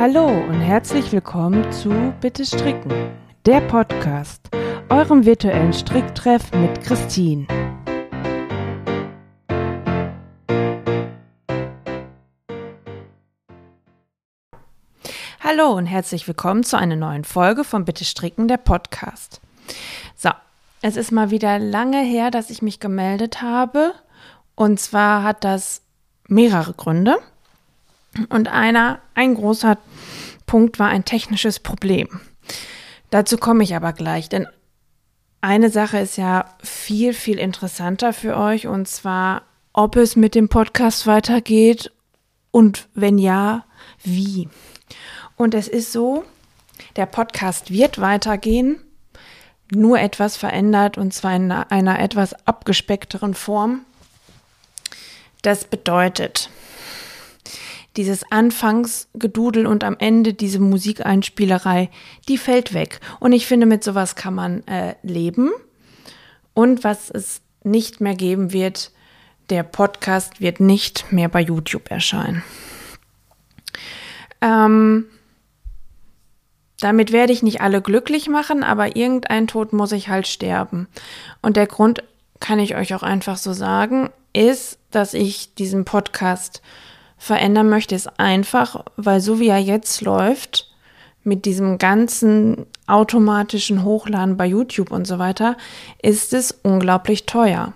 Hallo und herzlich willkommen zu Bitte Stricken, der Podcast, eurem virtuellen Stricktreff mit Christine. Hallo und herzlich willkommen zu einer neuen Folge von Bitte Stricken, der Podcast. So, es ist mal wieder lange her, dass ich mich gemeldet habe. Und zwar hat das mehrere Gründe. Und einer, ein großer Punkt war ein technisches Problem. Dazu komme ich aber gleich, denn eine Sache ist ja viel, viel interessanter für euch und zwar, ob es mit dem Podcast weitergeht und wenn ja, wie. Und es ist so, der Podcast wird weitergehen, nur etwas verändert und zwar in einer etwas abgespeckteren Form. Das bedeutet, dieses Anfangsgedudel und am Ende diese Musikeinspielerei, die fällt weg. Und ich finde, mit sowas kann man äh, leben. Und was es nicht mehr geben wird, der Podcast wird nicht mehr bei YouTube erscheinen. Ähm, damit werde ich nicht alle glücklich machen, aber irgendein Tod muss ich halt sterben. Und der Grund, kann ich euch auch einfach so sagen, ist, dass ich diesen Podcast verändern möchte, ist einfach, weil so wie er jetzt läuft, mit diesem ganzen automatischen Hochladen bei YouTube und so weiter, ist es unglaublich teuer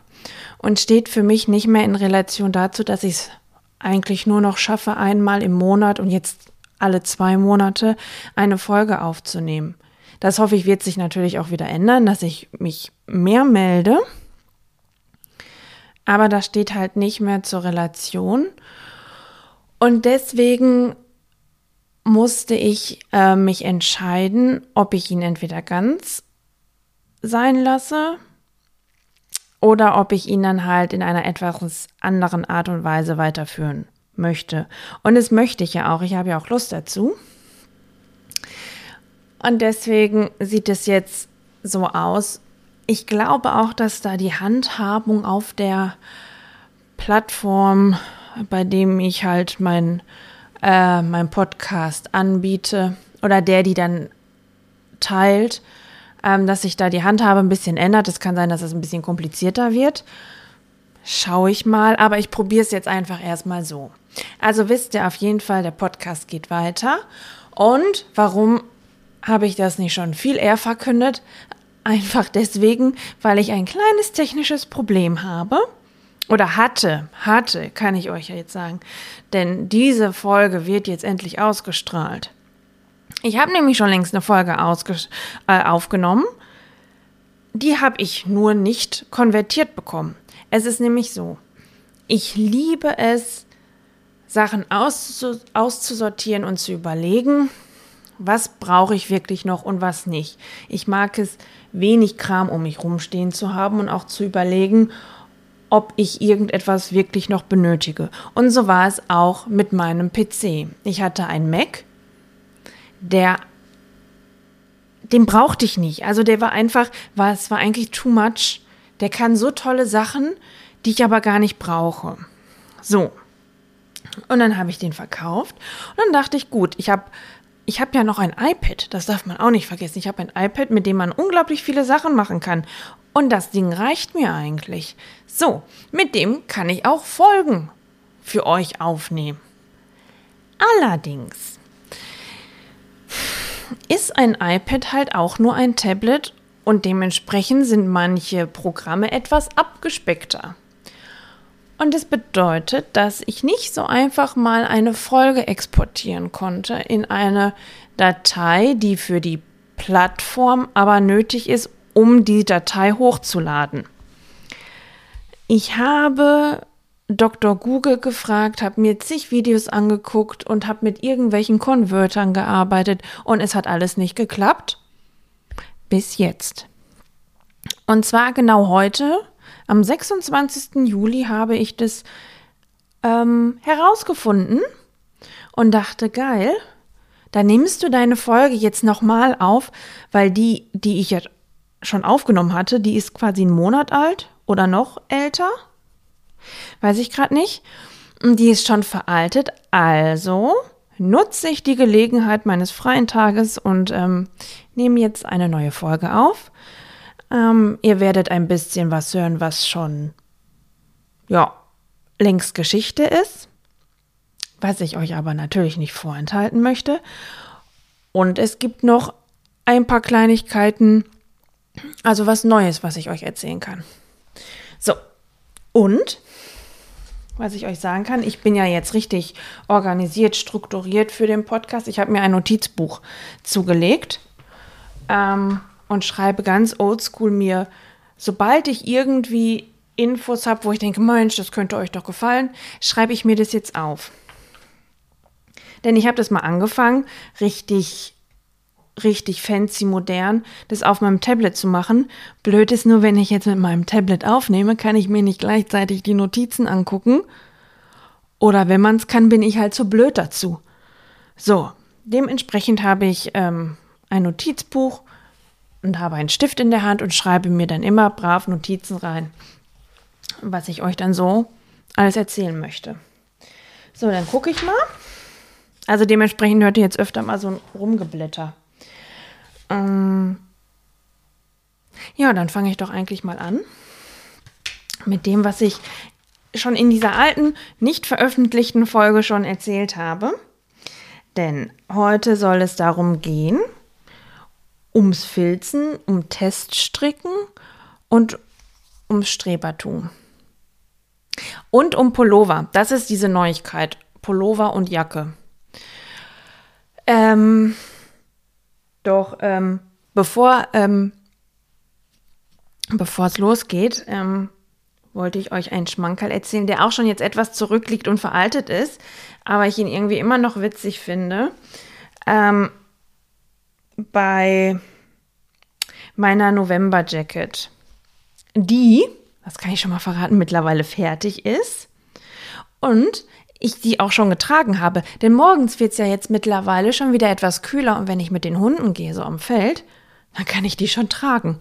und steht für mich nicht mehr in Relation dazu, dass ich es eigentlich nur noch schaffe, einmal im Monat und jetzt alle zwei Monate eine Folge aufzunehmen. Das hoffe ich, wird sich natürlich auch wieder ändern, dass ich mich mehr melde. Aber das steht halt nicht mehr zur Relation. Und deswegen musste ich äh, mich entscheiden, ob ich ihn entweder ganz sein lasse oder ob ich ihn dann halt in einer etwas anderen Art und Weise weiterführen möchte. Und das möchte ich ja auch. Ich habe ja auch Lust dazu. Und deswegen sieht es jetzt so aus. Ich glaube auch, dass da die Handhabung auf der Plattform bei dem ich halt mein, äh, mein Podcast anbiete oder der, die dann teilt, ähm, dass sich da die Handhabe ein bisschen ändert. Es kann sein, dass es ein bisschen komplizierter wird. Schaue ich mal, aber ich probiere es jetzt einfach erstmal so. Also wisst ihr auf jeden Fall, der Podcast geht weiter. Und warum habe ich das nicht schon viel eher verkündet? Einfach deswegen, weil ich ein kleines technisches Problem habe. Oder hatte, hatte, kann ich euch ja jetzt sagen. Denn diese Folge wird jetzt endlich ausgestrahlt. Ich habe nämlich schon längst eine Folge äh, aufgenommen. Die habe ich nur nicht konvertiert bekommen. Es ist nämlich so, ich liebe es, Sachen auszu auszusortieren und zu überlegen, was brauche ich wirklich noch und was nicht. Ich mag es, wenig Kram um mich rumstehen zu haben und auch zu überlegen, ob ich irgendetwas wirklich noch benötige. Und so war es auch mit meinem PC. Ich hatte einen Mac, der den brauchte ich nicht. Also der war einfach, war, es war eigentlich too much. Der kann so tolle Sachen, die ich aber gar nicht brauche. So. Und dann habe ich den verkauft. Und dann dachte ich, gut, ich habe ich habe ja noch ein iPad, das darf man auch nicht vergessen. Ich habe ein iPad, mit dem man unglaublich viele Sachen machen kann. Und das Ding reicht mir eigentlich. So, mit dem kann ich auch Folgen für euch aufnehmen. Allerdings ist ein iPad halt auch nur ein Tablet und dementsprechend sind manche Programme etwas abgespeckter. Und das bedeutet, dass ich nicht so einfach mal eine Folge exportieren konnte in eine Datei, die für die Plattform aber nötig ist, um die Datei hochzuladen. Ich habe Dr. Google gefragt, habe mir zig Videos angeguckt und habe mit irgendwelchen Konvertern gearbeitet und es hat alles nicht geklappt. Bis jetzt. Und zwar genau heute, am 26. Juli, habe ich das ähm, herausgefunden und dachte, geil, da nimmst du deine Folge jetzt nochmal auf, weil die, die ich ja schon aufgenommen hatte, die ist quasi einen Monat alt oder noch älter. Weiß ich gerade nicht. Die ist schon veraltet. Also nutze ich die Gelegenheit meines freien Tages und ähm, nehme jetzt eine neue Folge auf. Ähm, ihr werdet ein bisschen was hören, was schon, ja, längst Geschichte ist, was ich euch aber natürlich nicht vorenthalten möchte. Und es gibt noch ein paar Kleinigkeiten, also was Neues, was ich euch erzählen kann. So, und was ich euch sagen kann, ich bin ja jetzt richtig organisiert, strukturiert für den Podcast. Ich habe mir ein Notizbuch zugelegt ähm, und schreibe ganz oldschool mir, sobald ich irgendwie Infos habe, wo ich denke, Mensch, das könnte euch doch gefallen, schreibe ich mir das jetzt auf. Denn ich habe das mal angefangen, richtig, richtig fancy modern, das auf meinem Tablet zu machen. Blöd ist nur, wenn ich jetzt mit meinem Tablet aufnehme, kann ich mir nicht gleichzeitig die Notizen angucken. Oder wenn man es kann, bin ich halt zu blöd dazu. So, dementsprechend habe ich ähm, ein Notizbuch und habe einen Stift in der Hand und schreibe mir dann immer brav Notizen rein, was ich euch dann so alles erzählen möchte. So, dann gucke ich mal. Also dementsprechend hört ihr jetzt öfter mal so ein Rumgeblätter. Ähm ja, dann fange ich doch eigentlich mal an mit dem, was ich schon in dieser alten, nicht veröffentlichten Folge schon erzählt habe. Denn heute soll es darum gehen, ums Filzen, um Teststricken und ums Strebertum. Und um Pullover. Das ist diese Neuigkeit. Pullover und Jacke. Ähm, doch ähm, bevor ähm, bevor es losgeht, ähm, wollte ich euch einen Schmankerl erzählen, der auch schon jetzt etwas zurückliegt und veraltet ist, aber ich ihn irgendwie immer noch witzig finde. Ähm, bei meiner November Jacket, die, das kann ich schon mal verraten, mittlerweile fertig ist und ich die auch schon getragen habe. Denn morgens wird es ja jetzt mittlerweile schon wieder etwas kühler und wenn ich mit den Hunden gehe, so am Feld, dann kann ich die schon tragen.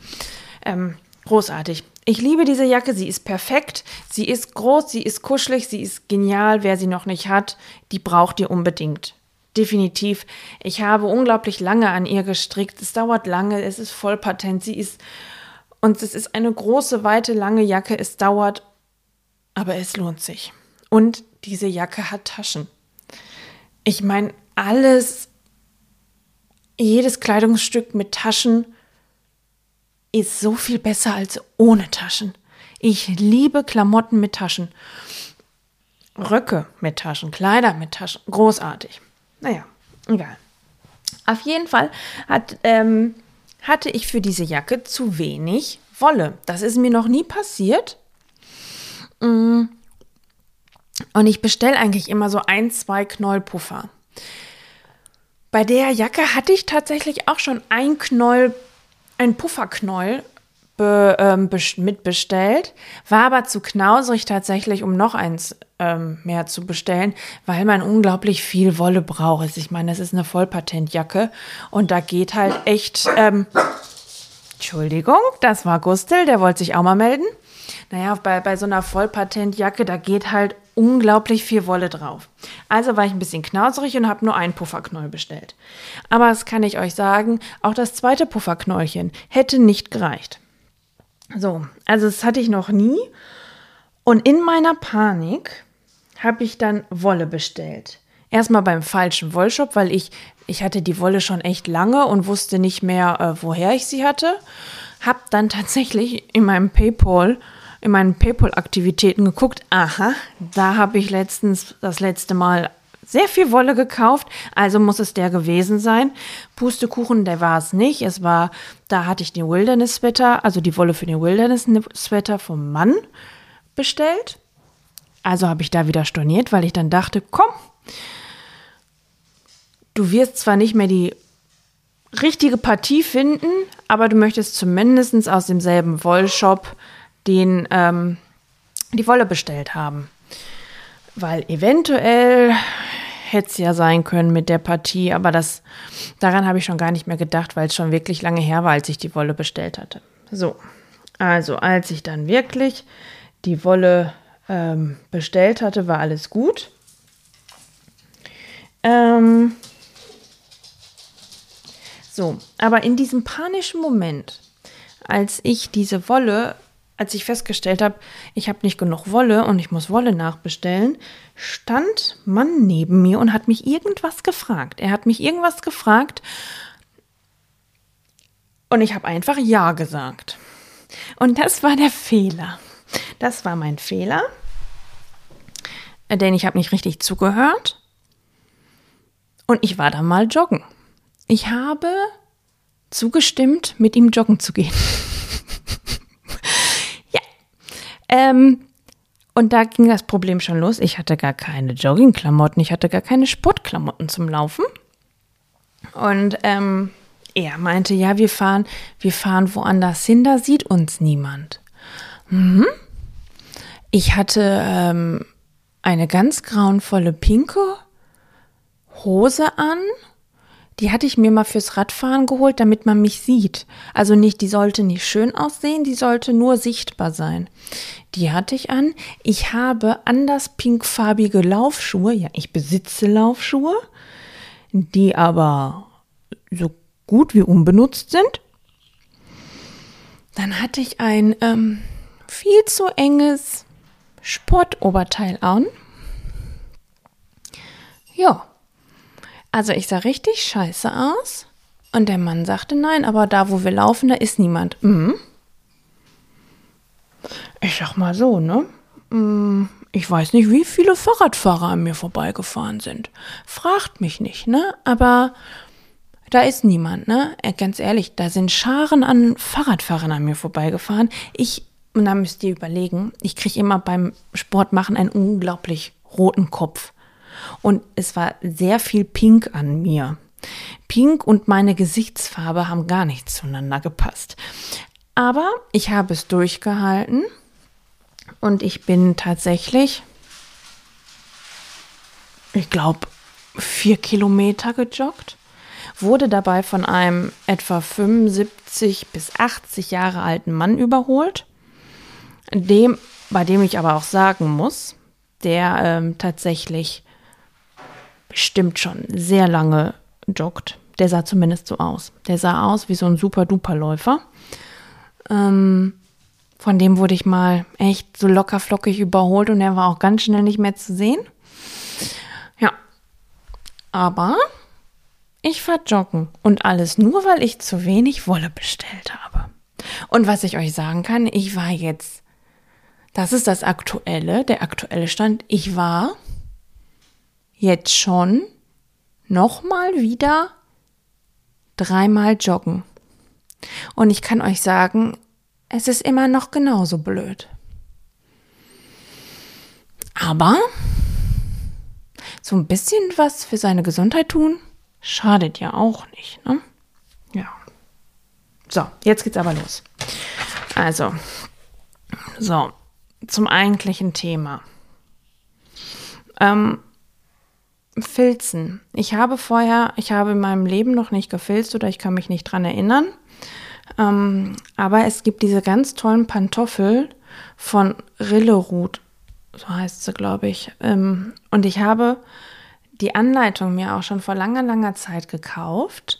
Ähm, großartig. Ich liebe diese Jacke, sie ist perfekt, sie ist groß, sie ist kuschelig, sie ist genial. Wer sie noch nicht hat, die braucht ihr unbedingt. Definitiv. Ich habe unglaublich lange an ihr gestrickt. Es dauert lange, es ist vollpatent, sie ist und es ist eine große, weite, lange Jacke. Es dauert, aber es lohnt sich. Und diese Jacke hat Taschen. Ich meine, alles, jedes Kleidungsstück mit Taschen ist so viel besser als ohne Taschen. Ich liebe Klamotten mit Taschen. Röcke mit Taschen, Kleider mit Taschen. Großartig. Naja, egal. Auf jeden Fall hat, ähm, hatte ich für diese Jacke zu wenig Wolle. Das ist mir noch nie passiert. Mm. Und ich bestelle eigentlich immer so ein, zwei Knollpuffer. Bei der Jacke hatte ich tatsächlich auch schon ein Knoll ein Pufferknäuel be, ähm, mitbestellt, war aber zu knausrig tatsächlich, um noch eins ähm, mehr zu bestellen, weil man unglaublich viel Wolle braucht. Ich meine, das ist eine Vollpatentjacke und da geht halt echt. Ähm, Entschuldigung, das war Gustel, der wollte sich auch mal melden. Naja, bei, bei so einer Vollpatentjacke, da geht halt unglaublich viel Wolle drauf. Also war ich ein bisschen knauserig und habe nur einen Pufferknäuel bestellt. Aber das kann ich euch sagen, auch das zweite Pufferknäulchen hätte nicht gereicht. So, also das hatte ich noch nie. Und in meiner Panik habe ich dann Wolle bestellt. Erstmal beim falschen Wollshop, weil ich, ich hatte die Wolle schon echt lange und wusste nicht mehr, äh, woher ich sie hatte. Hab dann tatsächlich in meinem PayPal in meinen PayPal-Aktivitäten geguckt. Aha, da habe ich letztens das letzte Mal sehr viel Wolle gekauft, also muss es der gewesen sein. Pustekuchen, der war es nicht. Es war, da hatte ich den Wilderness Sweater, also die Wolle für den Wilderness Sweater vom Mann bestellt. Also habe ich da wieder storniert, weil ich dann dachte, komm, du wirst zwar nicht mehr die richtige Partie finden, aber du möchtest zumindest aus demselben Wollshop den ähm, die Wolle bestellt haben. Weil eventuell hätte es ja sein können mit der Partie, aber das, daran habe ich schon gar nicht mehr gedacht, weil es schon wirklich lange her war, als ich die Wolle bestellt hatte. So, also als ich dann wirklich die Wolle ähm, bestellt hatte, war alles gut. Ähm, so, aber in diesem panischen Moment, als ich diese Wolle, als ich festgestellt habe, ich habe nicht genug Wolle und ich muss Wolle nachbestellen, stand Mann neben mir und hat mich irgendwas gefragt. Er hat mich irgendwas gefragt und ich habe einfach Ja gesagt. Und das war der Fehler. Das war mein Fehler, denn ich habe nicht richtig zugehört und ich war da mal joggen. Ich habe zugestimmt, mit ihm joggen zu gehen. ja. Ähm, und da ging das Problem schon los. Ich hatte gar keine Joggingklamotten, ich hatte gar keine Sportklamotten zum Laufen. Und ähm, er meinte, ja, wir fahren, wir fahren woanders hin, da sieht uns niemand. Mhm. Ich hatte ähm, eine ganz grauenvolle pinke Hose an die hatte ich mir mal fürs Radfahren geholt, damit man mich sieht. Also nicht, die sollte nicht schön aussehen, die sollte nur sichtbar sein. Die hatte ich an. Ich habe anders pinkfarbige Laufschuhe. Ja, ich besitze Laufschuhe, die aber so gut wie unbenutzt sind. Dann hatte ich ein ähm, viel zu enges Sportoberteil an. Ja, also ich sah richtig scheiße aus. Und der Mann sagte, nein, aber da, wo wir laufen, da ist niemand. Mhm. Ich sag mal so, ne? Mm, ich weiß nicht, wie viele Fahrradfahrer an mir vorbeigefahren sind. Fragt mich nicht, ne? Aber da ist niemand, ne? Äh, ganz ehrlich, da sind Scharen an Fahrradfahrern an mir vorbeigefahren. Ich, und da müsst ihr überlegen, ich kriege immer beim Sportmachen einen unglaublich roten Kopf. Und es war sehr viel Pink an mir. Pink und meine Gesichtsfarbe haben gar nicht zueinander gepasst. Aber ich habe es durchgehalten und ich bin tatsächlich, ich glaube, vier Kilometer gejoggt, wurde dabei von einem etwa 75 bis 80 Jahre alten Mann überholt, dem, bei dem ich aber auch sagen muss, der ähm, tatsächlich bestimmt schon sehr lange joggt. Der sah zumindest so aus. Der sah aus wie so ein super-duper-Läufer. Ähm, von dem wurde ich mal echt so locker flockig überholt und er war auch ganz schnell nicht mehr zu sehen. Ja. Aber ich fahr joggen und alles nur, weil ich zu wenig Wolle bestellt habe. Und was ich euch sagen kann, ich war jetzt, das ist das aktuelle, der aktuelle Stand, ich war jetzt schon nochmal wieder dreimal joggen. Und ich kann euch sagen, es ist immer noch genauso blöd. Aber so ein bisschen was für seine Gesundheit tun, schadet ja auch nicht, ne? Ja. So, jetzt geht's aber los. Also, so, zum eigentlichen Thema. Ähm, Filzen. Ich habe vorher, ich habe in meinem Leben noch nicht gefilzt oder ich kann mich nicht dran erinnern. Ähm, aber es gibt diese ganz tollen Pantoffel von Rillerud, so heißt sie, glaube ich. Ähm, und ich habe die Anleitung mir auch schon vor langer, langer Zeit gekauft,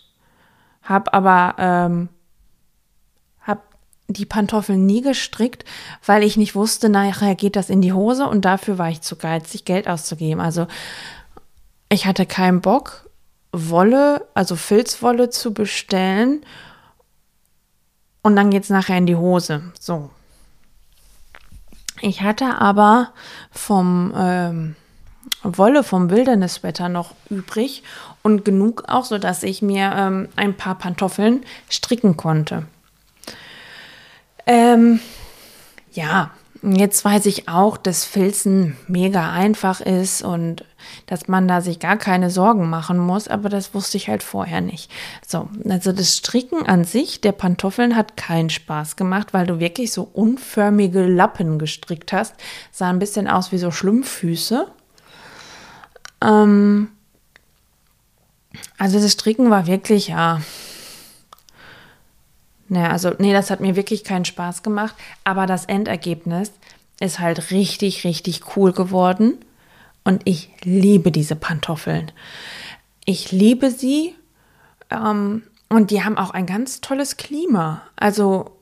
habe aber ähm, hab die Pantoffeln nie gestrickt, weil ich nicht wusste, nachher geht das in die Hose und dafür war ich zu geizig, Geld auszugeben. Also ich hatte keinen Bock, Wolle, also Filzwolle zu bestellen. Und dann geht es nachher in die Hose. So. Ich hatte aber vom ähm, Wolle vom Wildernesswetter noch übrig und genug auch, sodass ich mir ähm, ein paar Pantoffeln stricken konnte. Ähm, ja, Jetzt weiß ich auch, dass Filzen mega einfach ist und dass man da sich gar keine Sorgen machen muss, aber das wusste ich halt vorher nicht. So, also das Stricken an sich der Pantoffeln hat keinen Spaß gemacht, weil du wirklich so unförmige Lappen gestrickt hast. Sah ein bisschen aus wie so Schlumpfüße. Ähm, also das Stricken war wirklich, ja, naja, also, nee, das hat mir wirklich keinen Spaß gemacht. Aber das Endergebnis ist halt richtig, richtig cool geworden. Und ich liebe diese Pantoffeln. Ich liebe sie. Ähm, und die haben auch ein ganz tolles Klima. Also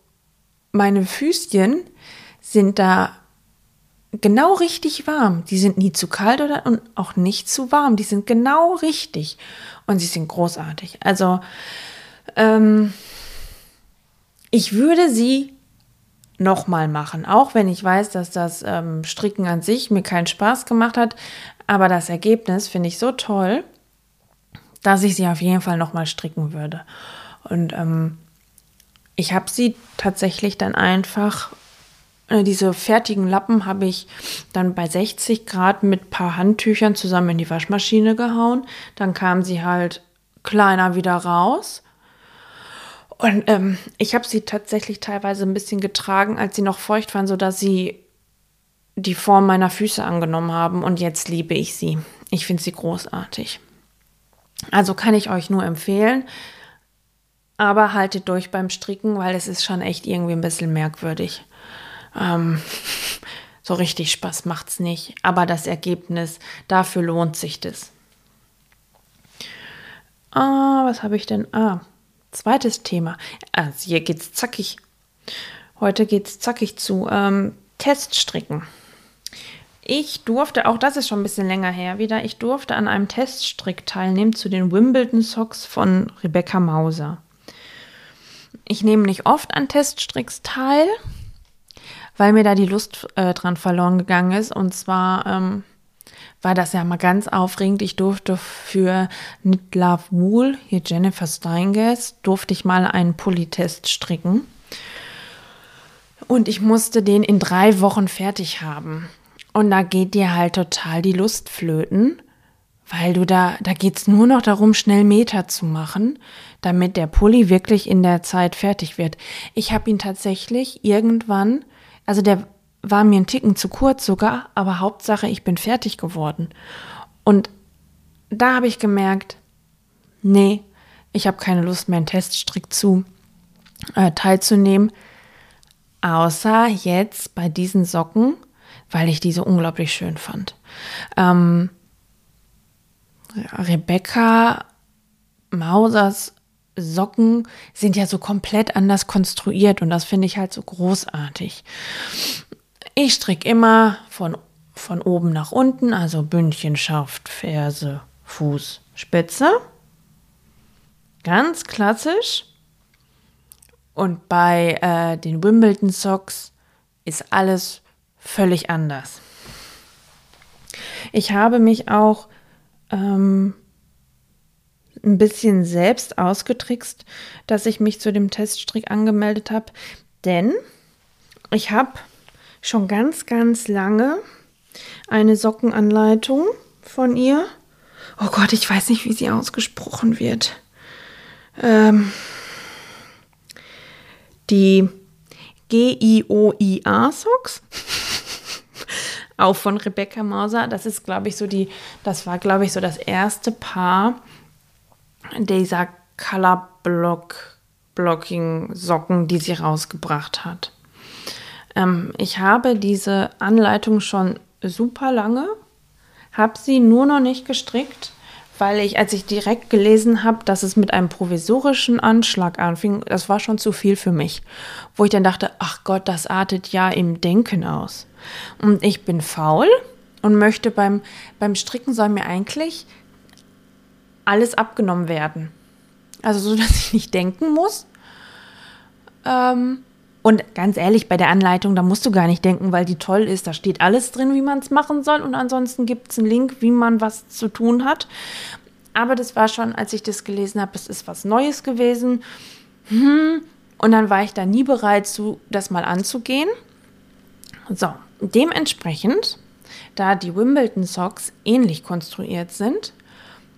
meine Füßchen sind da genau richtig warm. Die sind nie zu kalt oder und auch nicht zu warm. Die sind genau richtig. Und sie sind großartig. Also ähm, ich würde sie nochmal machen, auch wenn ich weiß, dass das ähm, Stricken an sich mir keinen Spaß gemacht hat. Aber das Ergebnis finde ich so toll, dass ich sie auf jeden Fall nochmal stricken würde. Und ähm, ich habe sie tatsächlich dann einfach, äh, diese fertigen Lappen habe ich dann bei 60 Grad mit ein paar Handtüchern zusammen in die Waschmaschine gehauen. Dann kamen sie halt kleiner wieder raus. Und ähm, ich habe sie tatsächlich teilweise ein bisschen getragen, als sie noch feucht waren, sodass sie die Form meiner Füße angenommen haben. Und jetzt liebe ich sie. Ich finde sie großartig. Also kann ich euch nur empfehlen. Aber haltet durch beim Stricken, weil es ist schon echt irgendwie ein bisschen merkwürdig. Ähm, so richtig Spaß macht es nicht. Aber das Ergebnis, dafür lohnt sich das. Ah, was habe ich denn? Ah, zweites Thema. Also hier geht's zackig. Heute geht's zackig zu. Ähm, Teststricken. Ich durfte, auch das ist schon ein bisschen länger her wieder, ich durfte an einem Teststrick teilnehmen zu den Wimbledon Socks von Rebecca Mauser. Ich nehme nicht oft an Teststricks teil, weil mir da die Lust äh, dran verloren gegangen ist. Und zwar ähm, war das ja mal ganz aufregend. Ich durfte für Knit Love Wool, hier Jennifer Steingers, durfte ich mal einen Pulli-Test stricken. Und ich musste den in drei Wochen fertig haben. Und da geht dir halt total die Lust flöten, weil du da, da geht's nur noch darum, schnell Meter zu machen, damit der Pulli wirklich in der Zeit fertig wird. Ich habe ihn tatsächlich irgendwann, also der war mir ein Ticken zu kurz sogar, aber Hauptsache, ich bin fertig geworden. Und da habe ich gemerkt, nee, ich habe keine Lust mehr, einen Teststrick zu äh, teilzunehmen. Außer jetzt bei diesen Socken, weil ich die so unglaublich schön fand. Ähm, Rebecca Mausers Socken sind ja so komplett anders konstruiert und das finde ich halt so großartig. Ich stricke immer von, von oben nach unten, also Bündchen, Schaft, Ferse, Fuß, Spitze. Ganz klassisch. Und bei äh, den Wimbledon Socks ist alles völlig anders. Ich habe mich auch ähm, ein bisschen selbst ausgetrickst, dass ich mich zu dem Teststrick angemeldet habe, denn ich habe schon ganz, ganz lange eine Sockenanleitung von ihr. Oh Gott, ich weiß nicht, wie sie ausgesprochen wird. Ähm, die G-I-O-I-A-Socks. Auch von Rebecca Mauser. Das ist, glaube ich, so die, das war, glaube ich, so das erste Paar dieser Color Block Blocking Socken, die sie rausgebracht hat. Ähm, ich habe diese Anleitung schon super lange, habe sie nur noch nicht gestrickt, weil ich, als ich direkt gelesen habe, dass es mit einem provisorischen Anschlag anfing, das war schon zu viel für mich. Wo ich dann dachte, ach Gott, das artet ja im Denken aus. Und ich bin faul und möchte beim, beim Stricken soll mir eigentlich alles abgenommen werden. Also so, dass ich nicht denken muss. Ähm, und ganz ehrlich, bei der Anleitung, da musst du gar nicht denken, weil die toll ist. Da steht alles drin, wie man es machen soll. Und ansonsten gibt es einen Link, wie man was zu tun hat. Aber das war schon, als ich das gelesen habe, es ist was Neues gewesen. Hm. Und dann war ich da nie bereit, zu, das mal anzugehen. So, dementsprechend, da die Wimbledon Socks ähnlich konstruiert sind,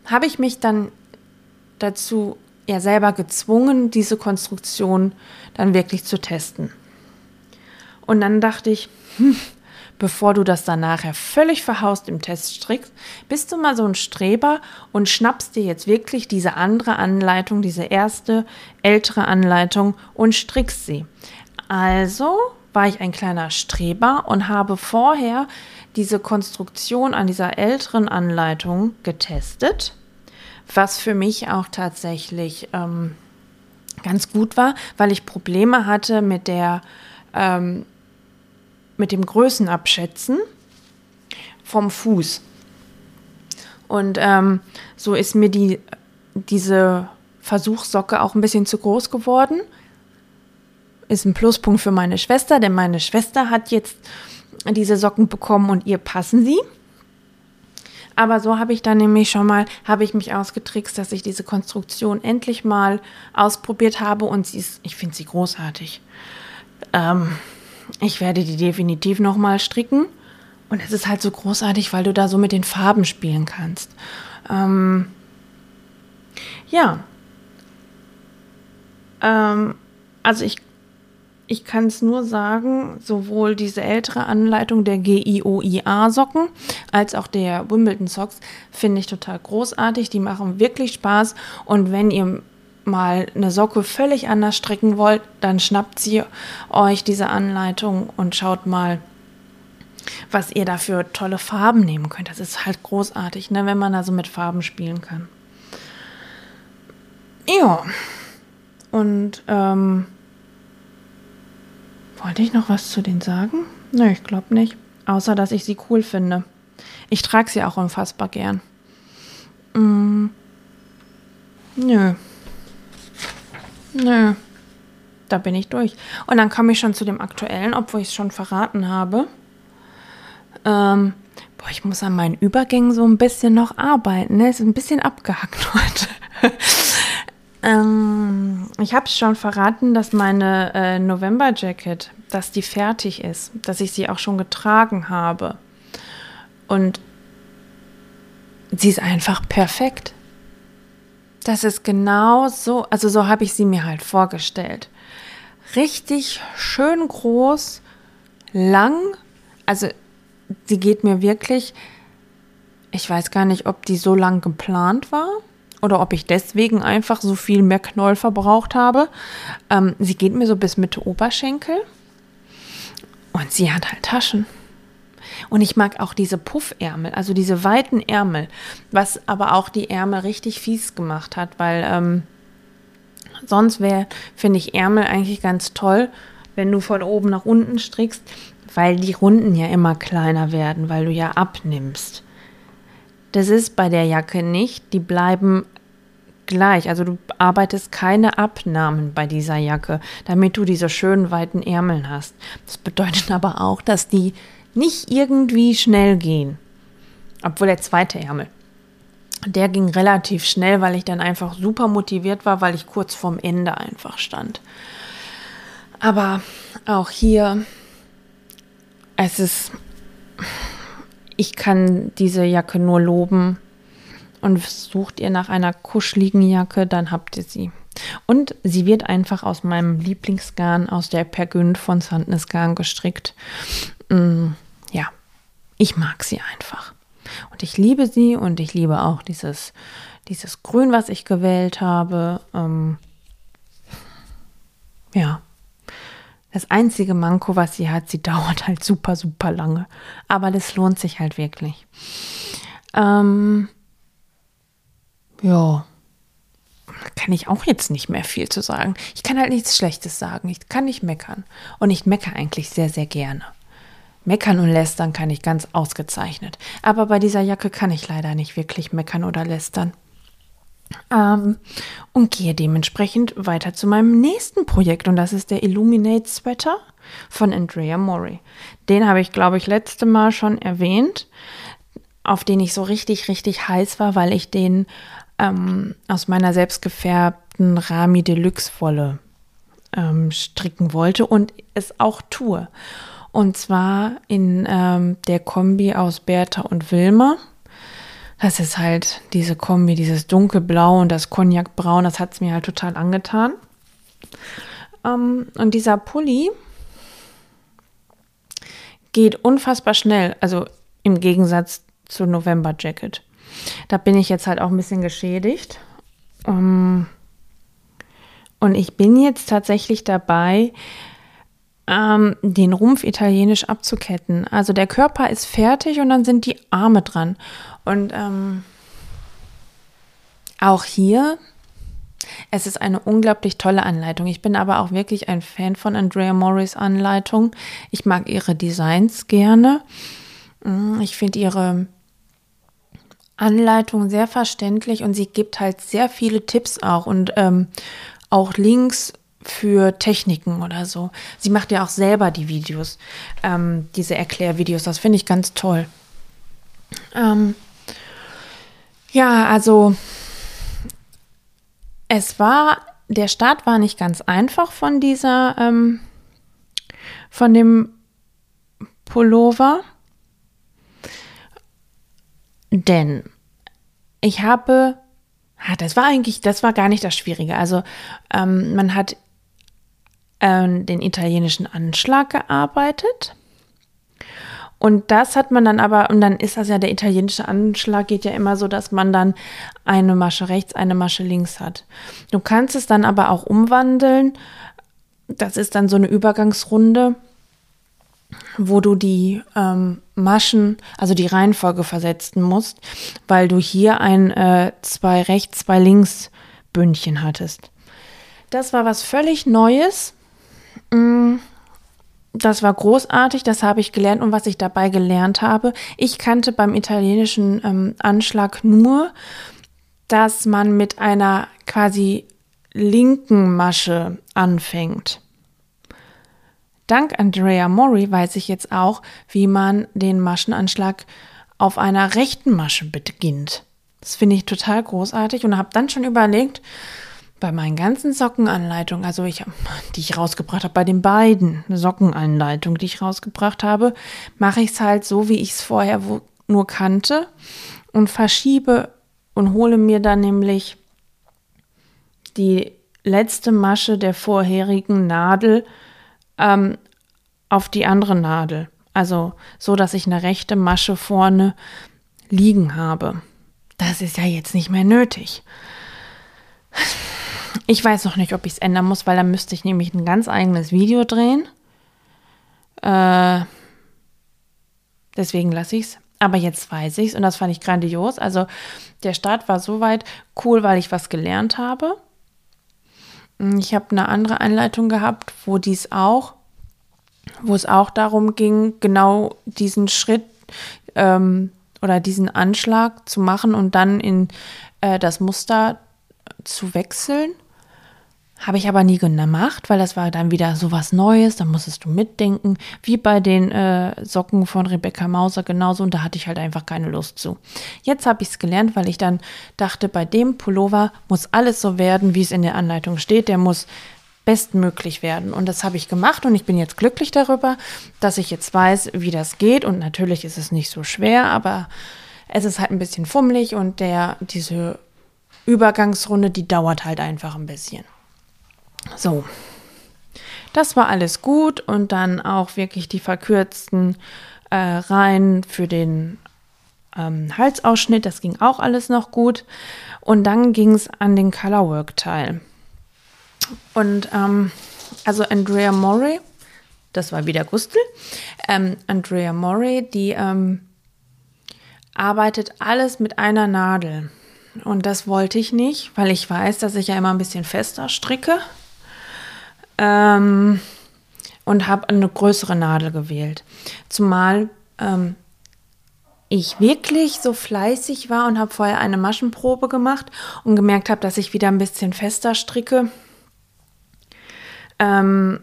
habe ich mich dann dazu ja selber gezwungen, diese Konstruktion dann wirklich zu testen. Und dann dachte ich, hm, bevor du das dann nachher völlig verhaust im Test strickst, bist du mal so ein Streber und schnappst dir jetzt wirklich diese andere Anleitung, diese erste ältere Anleitung und strickst sie. Also war ich ein kleiner Streber und habe vorher diese Konstruktion an dieser älteren Anleitung getestet, was für mich auch tatsächlich ähm, ganz gut war, weil ich Probleme hatte mit der ähm, mit dem Größenabschätzen vom Fuß. Und ähm, so ist mir die, diese Versuchssocke auch ein bisschen zu groß geworden. Ist ein Pluspunkt für meine Schwester, denn meine Schwester hat jetzt diese Socken bekommen und ihr passen sie. Aber so habe ich dann nämlich schon mal, habe ich mich ausgetrickst, dass ich diese Konstruktion endlich mal ausprobiert habe und sie ist, ich finde sie großartig. Ähm, ich werde die definitiv nochmal stricken. Und es ist halt so großartig, weil du da so mit den Farben spielen kannst. Ähm, ja. Ähm, also ich ich kann es nur sagen, sowohl diese ältere Anleitung der GIOIA-Socken als auch der Wimbledon Socks finde ich total großartig. Die machen wirklich Spaß. Und wenn ihr mal eine Socke völlig anders stricken wollt, dann schnappt sie euch diese Anleitung und schaut mal, was ihr da für tolle Farben nehmen könnt. Das ist halt großartig, ne, wenn man da so mit Farben spielen kann. Ja. Und ähm, wollte ich noch was zu denen sagen? Nö, ich glaube nicht. Außer, dass ich sie cool finde. Ich trage sie auch unfassbar gern. Mm. Nö. Nö. Da bin ich durch. Und dann komme ich schon zu dem aktuellen, obwohl ich es schon verraten habe. Ähm, boah, ich muss an meinen Übergängen so ein bisschen noch arbeiten. Ne? Ist ein bisschen abgehackt heute. Ähm, ich habe schon verraten, dass meine äh, November Jacket, dass die fertig ist, dass ich sie auch schon getragen habe. Und sie ist einfach perfekt. Das ist genau so, also so habe ich sie mir halt vorgestellt. Richtig schön groß, lang, also sie geht mir wirklich, ich weiß gar nicht, ob die so lang geplant war oder ob ich deswegen einfach so viel mehr Knoll verbraucht habe. Ähm, sie geht mir so bis Mitte Oberschenkel und sie hat halt Taschen. Und ich mag auch diese Puffärmel, also diese weiten Ärmel, was aber auch die Ärmel richtig fies gemacht hat, weil ähm, sonst wäre, finde ich, Ärmel eigentlich ganz toll, wenn du von oben nach unten strickst, weil die Runden ja immer kleiner werden, weil du ja abnimmst. Das ist bei der Jacke nicht. Die bleiben gleich. Also du arbeitest keine Abnahmen bei dieser Jacke, damit du diese schönen weiten Ärmeln hast. Das bedeutet aber auch, dass die nicht irgendwie schnell gehen. Obwohl der zweite Ärmel. Der ging relativ schnell, weil ich dann einfach super motiviert war, weil ich kurz vorm Ende einfach stand. Aber auch hier, es ist, ich kann diese Jacke nur loben und sucht ihr nach einer kuscheligen Jacke, dann habt ihr sie. Und sie wird einfach aus meinem Lieblingsgarn, aus der Pergünd von Sandnes Garn gestrickt. Mm, ja, ich mag sie einfach. Und ich liebe sie und ich liebe auch dieses, dieses Grün, was ich gewählt habe. Ähm, ja. Das einzige Manko, was sie hat, sie dauert halt super, super lange. Aber das lohnt sich halt wirklich. Ähm, ja, kann ich auch jetzt nicht mehr viel zu sagen. Ich kann halt nichts Schlechtes sagen. Ich kann nicht meckern. Und ich meckere eigentlich sehr, sehr gerne. Meckern und lästern kann ich ganz ausgezeichnet. Aber bei dieser Jacke kann ich leider nicht wirklich meckern oder lästern. Ähm, und gehe dementsprechend weiter zu meinem nächsten Projekt. Und das ist der Illuminate Sweater von Andrea Mori. Den habe ich, glaube ich, letzte Mal schon erwähnt, auf den ich so richtig, richtig heiß war, weil ich den ähm, aus meiner selbstgefärbten Rami Deluxe Wolle ähm, stricken wollte und es auch tue. Und zwar in ähm, der Kombi aus Bertha und Wilma. Das ist halt diese Kombi, dieses dunkelblau und das Cognacbraun, das hat es mir halt total angetan. Ähm, und dieser Pulli geht unfassbar schnell, also im Gegensatz zu November Jacket. Da bin ich jetzt halt auch ein bisschen geschädigt. Um, und ich bin jetzt tatsächlich dabei, ähm, den Rumpf italienisch abzuketten. Also der Körper ist fertig und dann sind die Arme dran. Und ähm, auch hier, es ist eine unglaublich tolle Anleitung. Ich bin aber auch wirklich ein Fan von Andrea Morris Anleitung. Ich mag ihre Designs gerne. Mm, ich finde ihre Anleitung sehr verständlich und sie gibt halt sehr viele Tipps auch und ähm, auch Links für Techniken oder so. Sie macht ja auch selber die Videos, ähm, diese Erklärvideos. Das finde ich ganz toll. Ähm, ja, also es war, der Start war nicht ganz einfach von dieser, ähm, von dem Pullover. Denn ich habe, das war eigentlich, das war gar nicht das Schwierige. Also ähm, man hat äh, den italienischen Anschlag gearbeitet. Und das hat man dann aber, und dann ist das ja der italienische Anschlag, geht ja immer so, dass man dann eine Masche rechts, eine Masche links hat. Du kannst es dann aber auch umwandeln. Das ist dann so eine Übergangsrunde, wo du die ähm, Maschen, also die Reihenfolge versetzen musst, weil du hier ein äh, zwei rechts, zwei links Bündchen hattest. Das war was völlig Neues. Mm, das war großartig, das habe ich gelernt und was ich dabei gelernt habe. Ich kannte beim italienischen ähm, Anschlag nur, dass man mit einer quasi linken Masche anfängt. Dank Andrea Mori weiß ich jetzt auch, wie man den Maschenanschlag auf einer rechten Masche beginnt. Das finde ich total großartig und habe dann schon überlegt, bei meinen ganzen Sockenanleitungen, also ich, die ich rausgebracht habe, bei den beiden Sockenanleitungen, die ich rausgebracht habe, mache ich es halt so, wie ich es vorher nur kannte und verschiebe und hole mir dann nämlich die letzte Masche der vorherigen Nadel ähm, auf die andere Nadel. Also so, dass ich eine rechte Masche vorne liegen habe. Das ist ja jetzt nicht mehr nötig. Ich weiß noch nicht, ob ich es ändern muss, weil dann müsste ich nämlich ein ganz eigenes Video drehen. Äh, deswegen lasse ich es. Aber jetzt weiß ich es und das fand ich grandios. Also der Start war soweit cool, weil ich was gelernt habe. Ich habe eine andere Einleitung gehabt, wo dies auch, wo es auch darum ging, genau diesen Schritt ähm, oder diesen Anschlag zu machen und dann in äh, das Muster zu wechseln. Habe ich aber nie gemacht, weil das war dann wieder so was Neues, da musstest du mitdenken, wie bei den äh, Socken von Rebecca Mauser genauso und da hatte ich halt einfach keine Lust zu. Jetzt habe ich es gelernt, weil ich dann dachte, bei dem Pullover muss alles so werden, wie es in der Anleitung steht, der muss bestmöglich werden und das habe ich gemacht und ich bin jetzt glücklich darüber, dass ich jetzt weiß, wie das geht und natürlich ist es nicht so schwer, aber es ist halt ein bisschen fummelig und der diese Übergangsrunde, die dauert halt einfach ein bisschen. So, das war alles gut und dann auch wirklich die verkürzten äh, Reihen für den ähm, Halsausschnitt, das ging auch alles noch gut. Und dann ging es an den Colorwork-Teil. Und ähm, also Andrea Morey, das war wieder Gustel, ähm, Andrea Morey, die ähm, arbeitet alles mit einer Nadel. Und das wollte ich nicht, weil ich weiß, dass ich ja immer ein bisschen fester stricke ähm, und habe eine größere Nadel gewählt. Zumal ähm, ich wirklich so fleißig war und habe vorher eine Maschenprobe gemacht und gemerkt habe, dass ich wieder ein bisschen fester stricke ähm,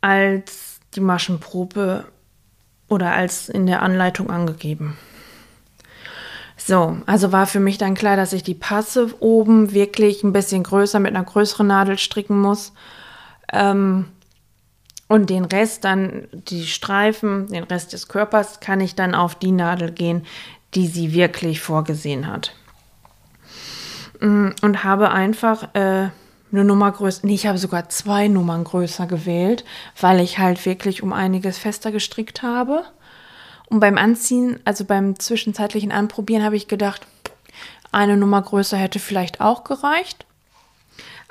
als die Maschenprobe oder als in der Anleitung angegeben. So, also war für mich dann klar, dass ich die Passe oben wirklich ein bisschen größer mit einer größeren Nadel stricken muss ähm, und den Rest dann, die Streifen, den Rest des Körpers, kann ich dann auf die Nadel gehen, die sie wirklich vorgesehen hat. Mm, und habe einfach äh, eine Nummer größer, nee, ich habe sogar zwei Nummern größer gewählt, weil ich halt wirklich um einiges fester gestrickt habe. Und beim Anziehen, also beim zwischenzeitlichen Anprobieren, habe ich gedacht, eine Nummer größer hätte vielleicht auch gereicht.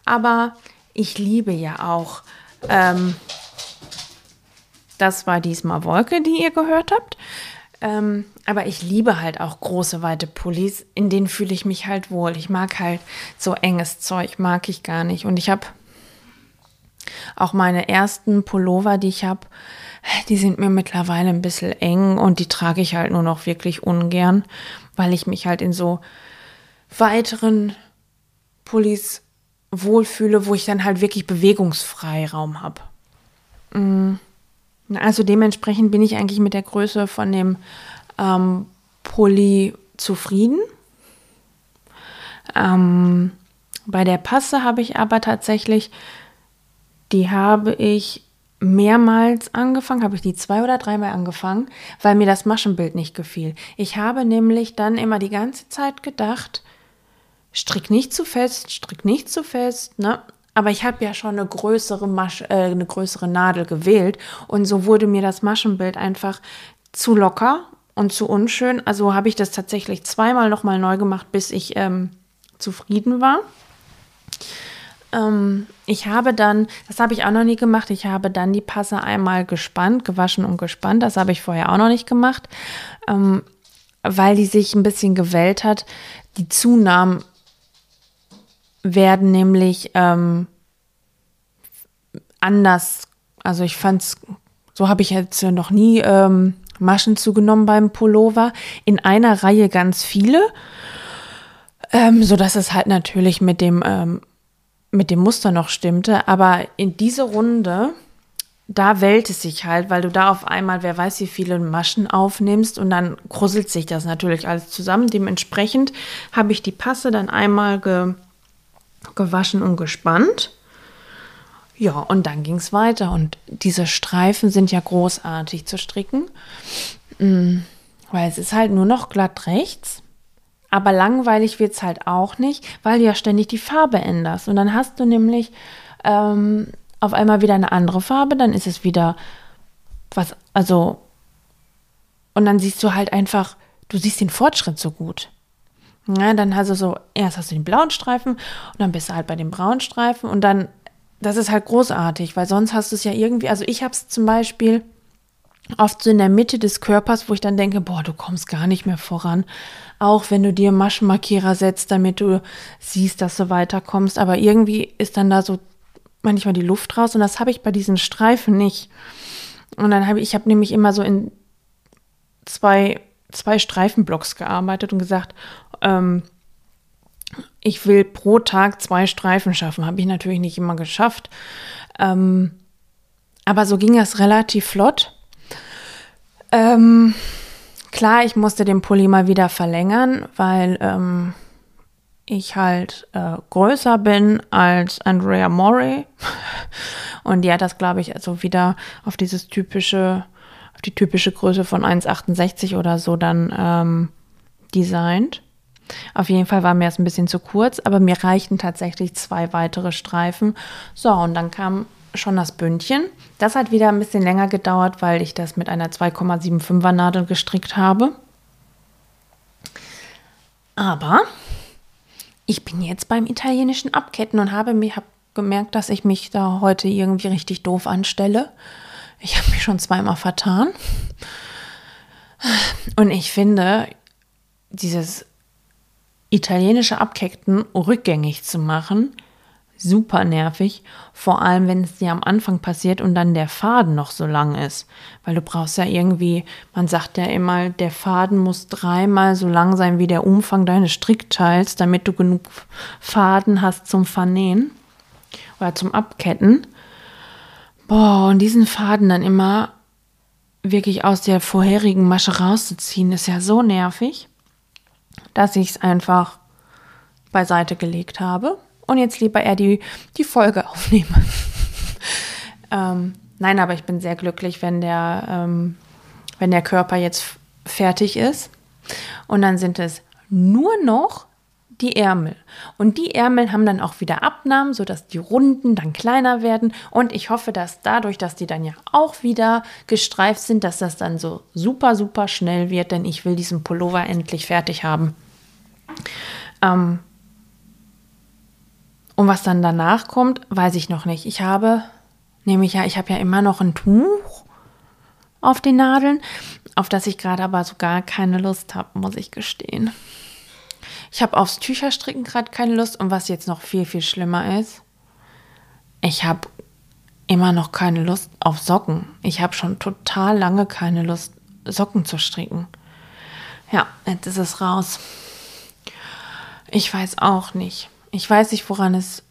Aber ich liebe ja auch ähm, Das war diesmal Wolke, die ihr gehört habt. Ähm, aber ich liebe halt auch große, weite Pullis. In denen fühle ich mich halt wohl. Ich mag halt so enges Zeug, mag ich gar nicht. Und ich habe auch meine ersten Pullover, die ich habe, die sind mir mittlerweile ein bisschen eng und die trage ich halt nur noch wirklich ungern, weil ich mich halt in so weiteren Pullis wohlfühle, wo ich dann halt wirklich Bewegungsfreiraum habe. Mm. Also dementsprechend bin ich eigentlich mit der Größe von dem ähm, Pulli zufrieden. Ähm, bei der Passe habe ich aber tatsächlich, die habe ich mehrmals angefangen, habe ich die zwei oder dreimal angefangen, weil mir das Maschenbild nicht gefiel. Ich habe nämlich dann immer die ganze Zeit gedacht, strick nicht zu fest, strick nicht zu fest, ne? Aber ich habe ja schon eine größere, Masch äh, eine größere Nadel gewählt und so wurde mir das Maschenbild einfach zu locker und zu unschön. Also habe ich das tatsächlich zweimal nochmal neu gemacht, bis ich ähm, zufrieden war. Ähm, ich habe dann, das habe ich auch noch nie gemacht, ich habe dann die Passe einmal gespannt, gewaschen und gespannt. Das habe ich vorher auch noch nicht gemacht, ähm, weil die sich ein bisschen gewellt hat. Die Zunahmen werden nämlich ähm, anders, also ich fand es, so habe ich jetzt noch nie ähm, Maschen zugenommen beim Pullover. In einer Reihe ganz viele, ähm, so es halt natürlich mit dem ähm, mit dem Muster noch stimmte. Aber in diese Runde, da wellt es sich halt, weil du da auf einmal, wer weiß, wie viele Maschen aufnimmst und dann krusselt sich das natürlich alles zusammen. Dementsprechend habe ich die Passe dann einmal ge, gewaschen und gespannt. Ja, und dann ging es weiter. Und diese Streifen sind ja großartig zu stricken, mm, weil es ist halt nur noch glatt rechts. Aber langweilig wird es halt auch nicht, weil du ja ständig die Farbe änderst. Und dann hast du nämlich ähm, auf einmal wieder eine andere Farbe, dann ist es wieder was, also, und dann siehst du halt einfach, du siehst den Fortschritt so gut. Ja, dann hast du so, erst hast du den blauen Streifen und dann bist du halt bei dem braunen Streifen und dann, das ist halt großartig, weil sonst hast du es ja irgendwie, also ich habe es zum Beispiel oft so in der Mitte des Körpers, wo ich dann denke, boah, du kommst gar nicht mehr voran. Auch wenn du dir Maschenmarkierer setzt, damit du siehst, dass du weiterkommst. Aber irgendwie ist dann da so manchmal die Luft raus und das habe ich bei diesen Streifen nicht. Und dann habe ich, ich habe nämlich immer so in zwei, zwei Streifenblocks gearbeitet und gesagt, ähm, ich will pro Tag zwei Streifen schaffen. Habe ich natürlich nicht immer geschafft. Ähm, aber so ging es relativ flott. Ähm, klar, ich musste den Pulli mal wieder verlängern, weil ähm, ich halt äh, größer bin als Andrea Morey. Und die hat das, glaube ich, also wieder auf dieses typische, auf die typische Größe von 1,68 oder so dann ähm, designt. Auf jeden Fall war mir das ein bisschen zu kurz, aber mir reichten tatsächlich zwei weitere Streifen. So, und dann kam schon das Bündchen. Das hat wieder ein bisschen länger gedauert, weil ich das mit einer 2,75er Nadel gestrickt habe. Aber ich bin jetzt beim italienischen Abketten und habe mir hab gemerkt, dass ich mich da heute irgendwie richtig doof anstelle. Ich habe mich schon zweimal vertan. Und ich finde, dieses italienische Abketten rückgängig zu machen, super nervig, vor allem wenn es dir am Anfang passiert und dann der Faden noch so lang ist, weil du brauchst ja irgendwie, man sagt ja immer, der Faden muss dreimal so lang sein wie der Umfang deines Strickteils, damit du genug Faden hast zum Vernähen oder zum Abketten. Boah, und diesen Faden dann immer wirklich aus der vorherigen Masche rauszuziehen, ist ja so nervig, dass ich es einfach beiseite gelegt habe und jetzt lieber eher die, die Folge aufnehme. ähm, nein, aber ich bin sehr glücklich, wenn der, ähm, wenn der Körper jetzt fertig ist. Und dann sind es nur noch die Ärmel. Und die Ärmel haben dann auch wieder Abnahmen, sodass die Runden dann kleiner werden. Und ich hoffe, dass dadurch, dass die dann ja auch wieder gestreift sind, dass das dann so super, super schnell wird, denn ich will diesen Pullover endlich fertig haben. Ähm, und was dann danach kommt, weiß ich noch nicht. Ich habe nämlich ja, ich habe ja immer noch ein Tuch auf den Nadeln, auf das ich gerade aber so gar keine Lust habe, muss ich gestehen. Ich habe aufs Tücherstricken gerade keine Lust und was jetzt noch viel, viel schlimmer ist, ich habe immer noch keine Lust auf Socken. Ich habe schon total lange keine Lust, Socken zu stricken. Ja, jetzt ist es raus. Ich weiß auch nicht. Ich weiß nicht, woran es,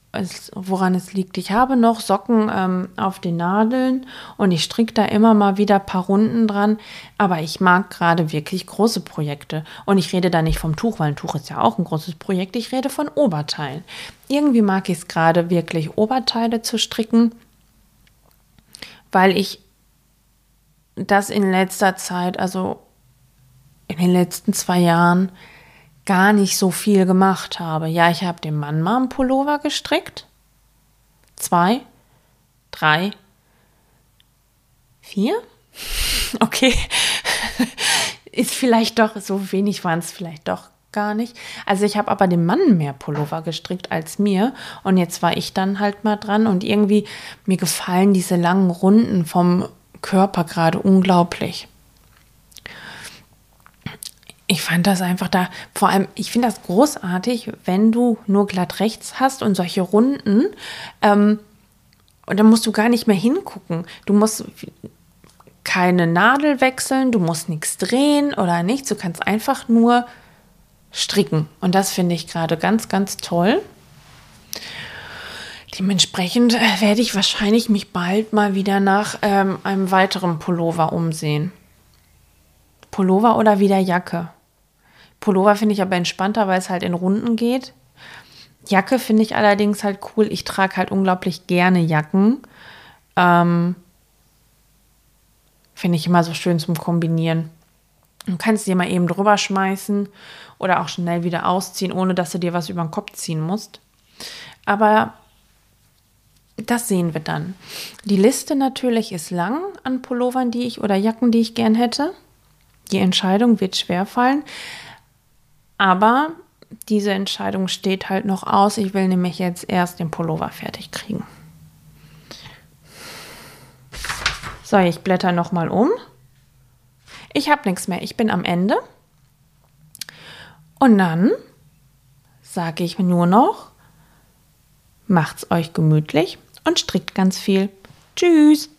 woran es liegt. Ich habe noch Socken ähm, auf den Nadeln und ich stricke da immer mal wieder ein paar Runden dran. Aber ich mag gerade wirklich große Projekte. Und ich rede da nicht vom Tuch, weil ein Tuch ist ja auch ein großes Projekt. Ich rede von Oberteilen. Irgendwie mag ich es gerade wirklich, Oberteile zu stricken weil ich das in letzter Zeit, also in den letzten zwei Jahren, gar nicht so viel gemacht habe. Ja, ich habe dem Mann mal einen Pullover gestrickt. Zwei, drei, vier. Okay. Ist vielleicht doch, so wenig waren es vielleicht doch gar nicht. Also ich habe aber dem Mann mehr Pullover gestrickt als mir. Und jetzt war ich dann halt mal dran und irgendwie mir gefallen diese langen Runden vom Körper gerade unglaublich. Ich fand das einfach da, vor allem, ich finde das großartig, wenn du nur glatt rechts hast und solche Runden. Ähm, und dann musst du gar nicht mehr hingucken. Du musst keine Nadel wechseln, du musst nichts drehen oder nichts. Du kannst einfach nur stricken. Und das finde ich gerade ganz, ganz toll. Dementsprechend äh, werde ich wahrscheinlich mich bald mal wieder nach ähm, einem weiteren Pullover umsehen. Pullover oder wieder Jacke? Pullover finde ich aber entspannter, weil es halt in Runden geht. Jacke finde ich allerdings halt cool. Ich trage halt unglaublich gerne Jacken. Ähm, finde ich immer so schön zum Kombinieren. Du kannst dir mal eben drüber schmeißen oder auch schnell wieder ausziehen, ohne dass du dir was über den Kopf ziehen musst. Aber das sehen wir dann. Die Liste natürlich ist lang an Pullovern, die ich oder Jacken, die ich gern hätte. Die Entscheidung wird schwer fallen. Aber diese Entscheidung steht halt noch aus. Ich will nämlich jetzt erst den Pullover fertig kriegen. So, ich blätter noch mal um. Ich habe nichts mehr. Ich bin am Ende. Und dann sage ich nur noch, macht's euch gemütlich und strickt ganz viel. Tschüss.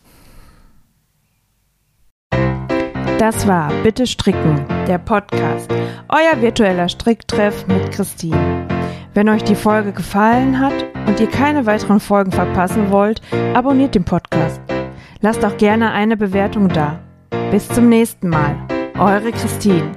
Das war Bitte Stricken, der Podcast, euer virtueller Stricktreff mit Christine. Wenn euch die Folge gefallen hat und ihr keine weiteren Folgen verpassen wollt, abonniert den Podcast. Lasst auch gerne eine Bewertung da. Bis zum nächsten Mal. Eure Christine.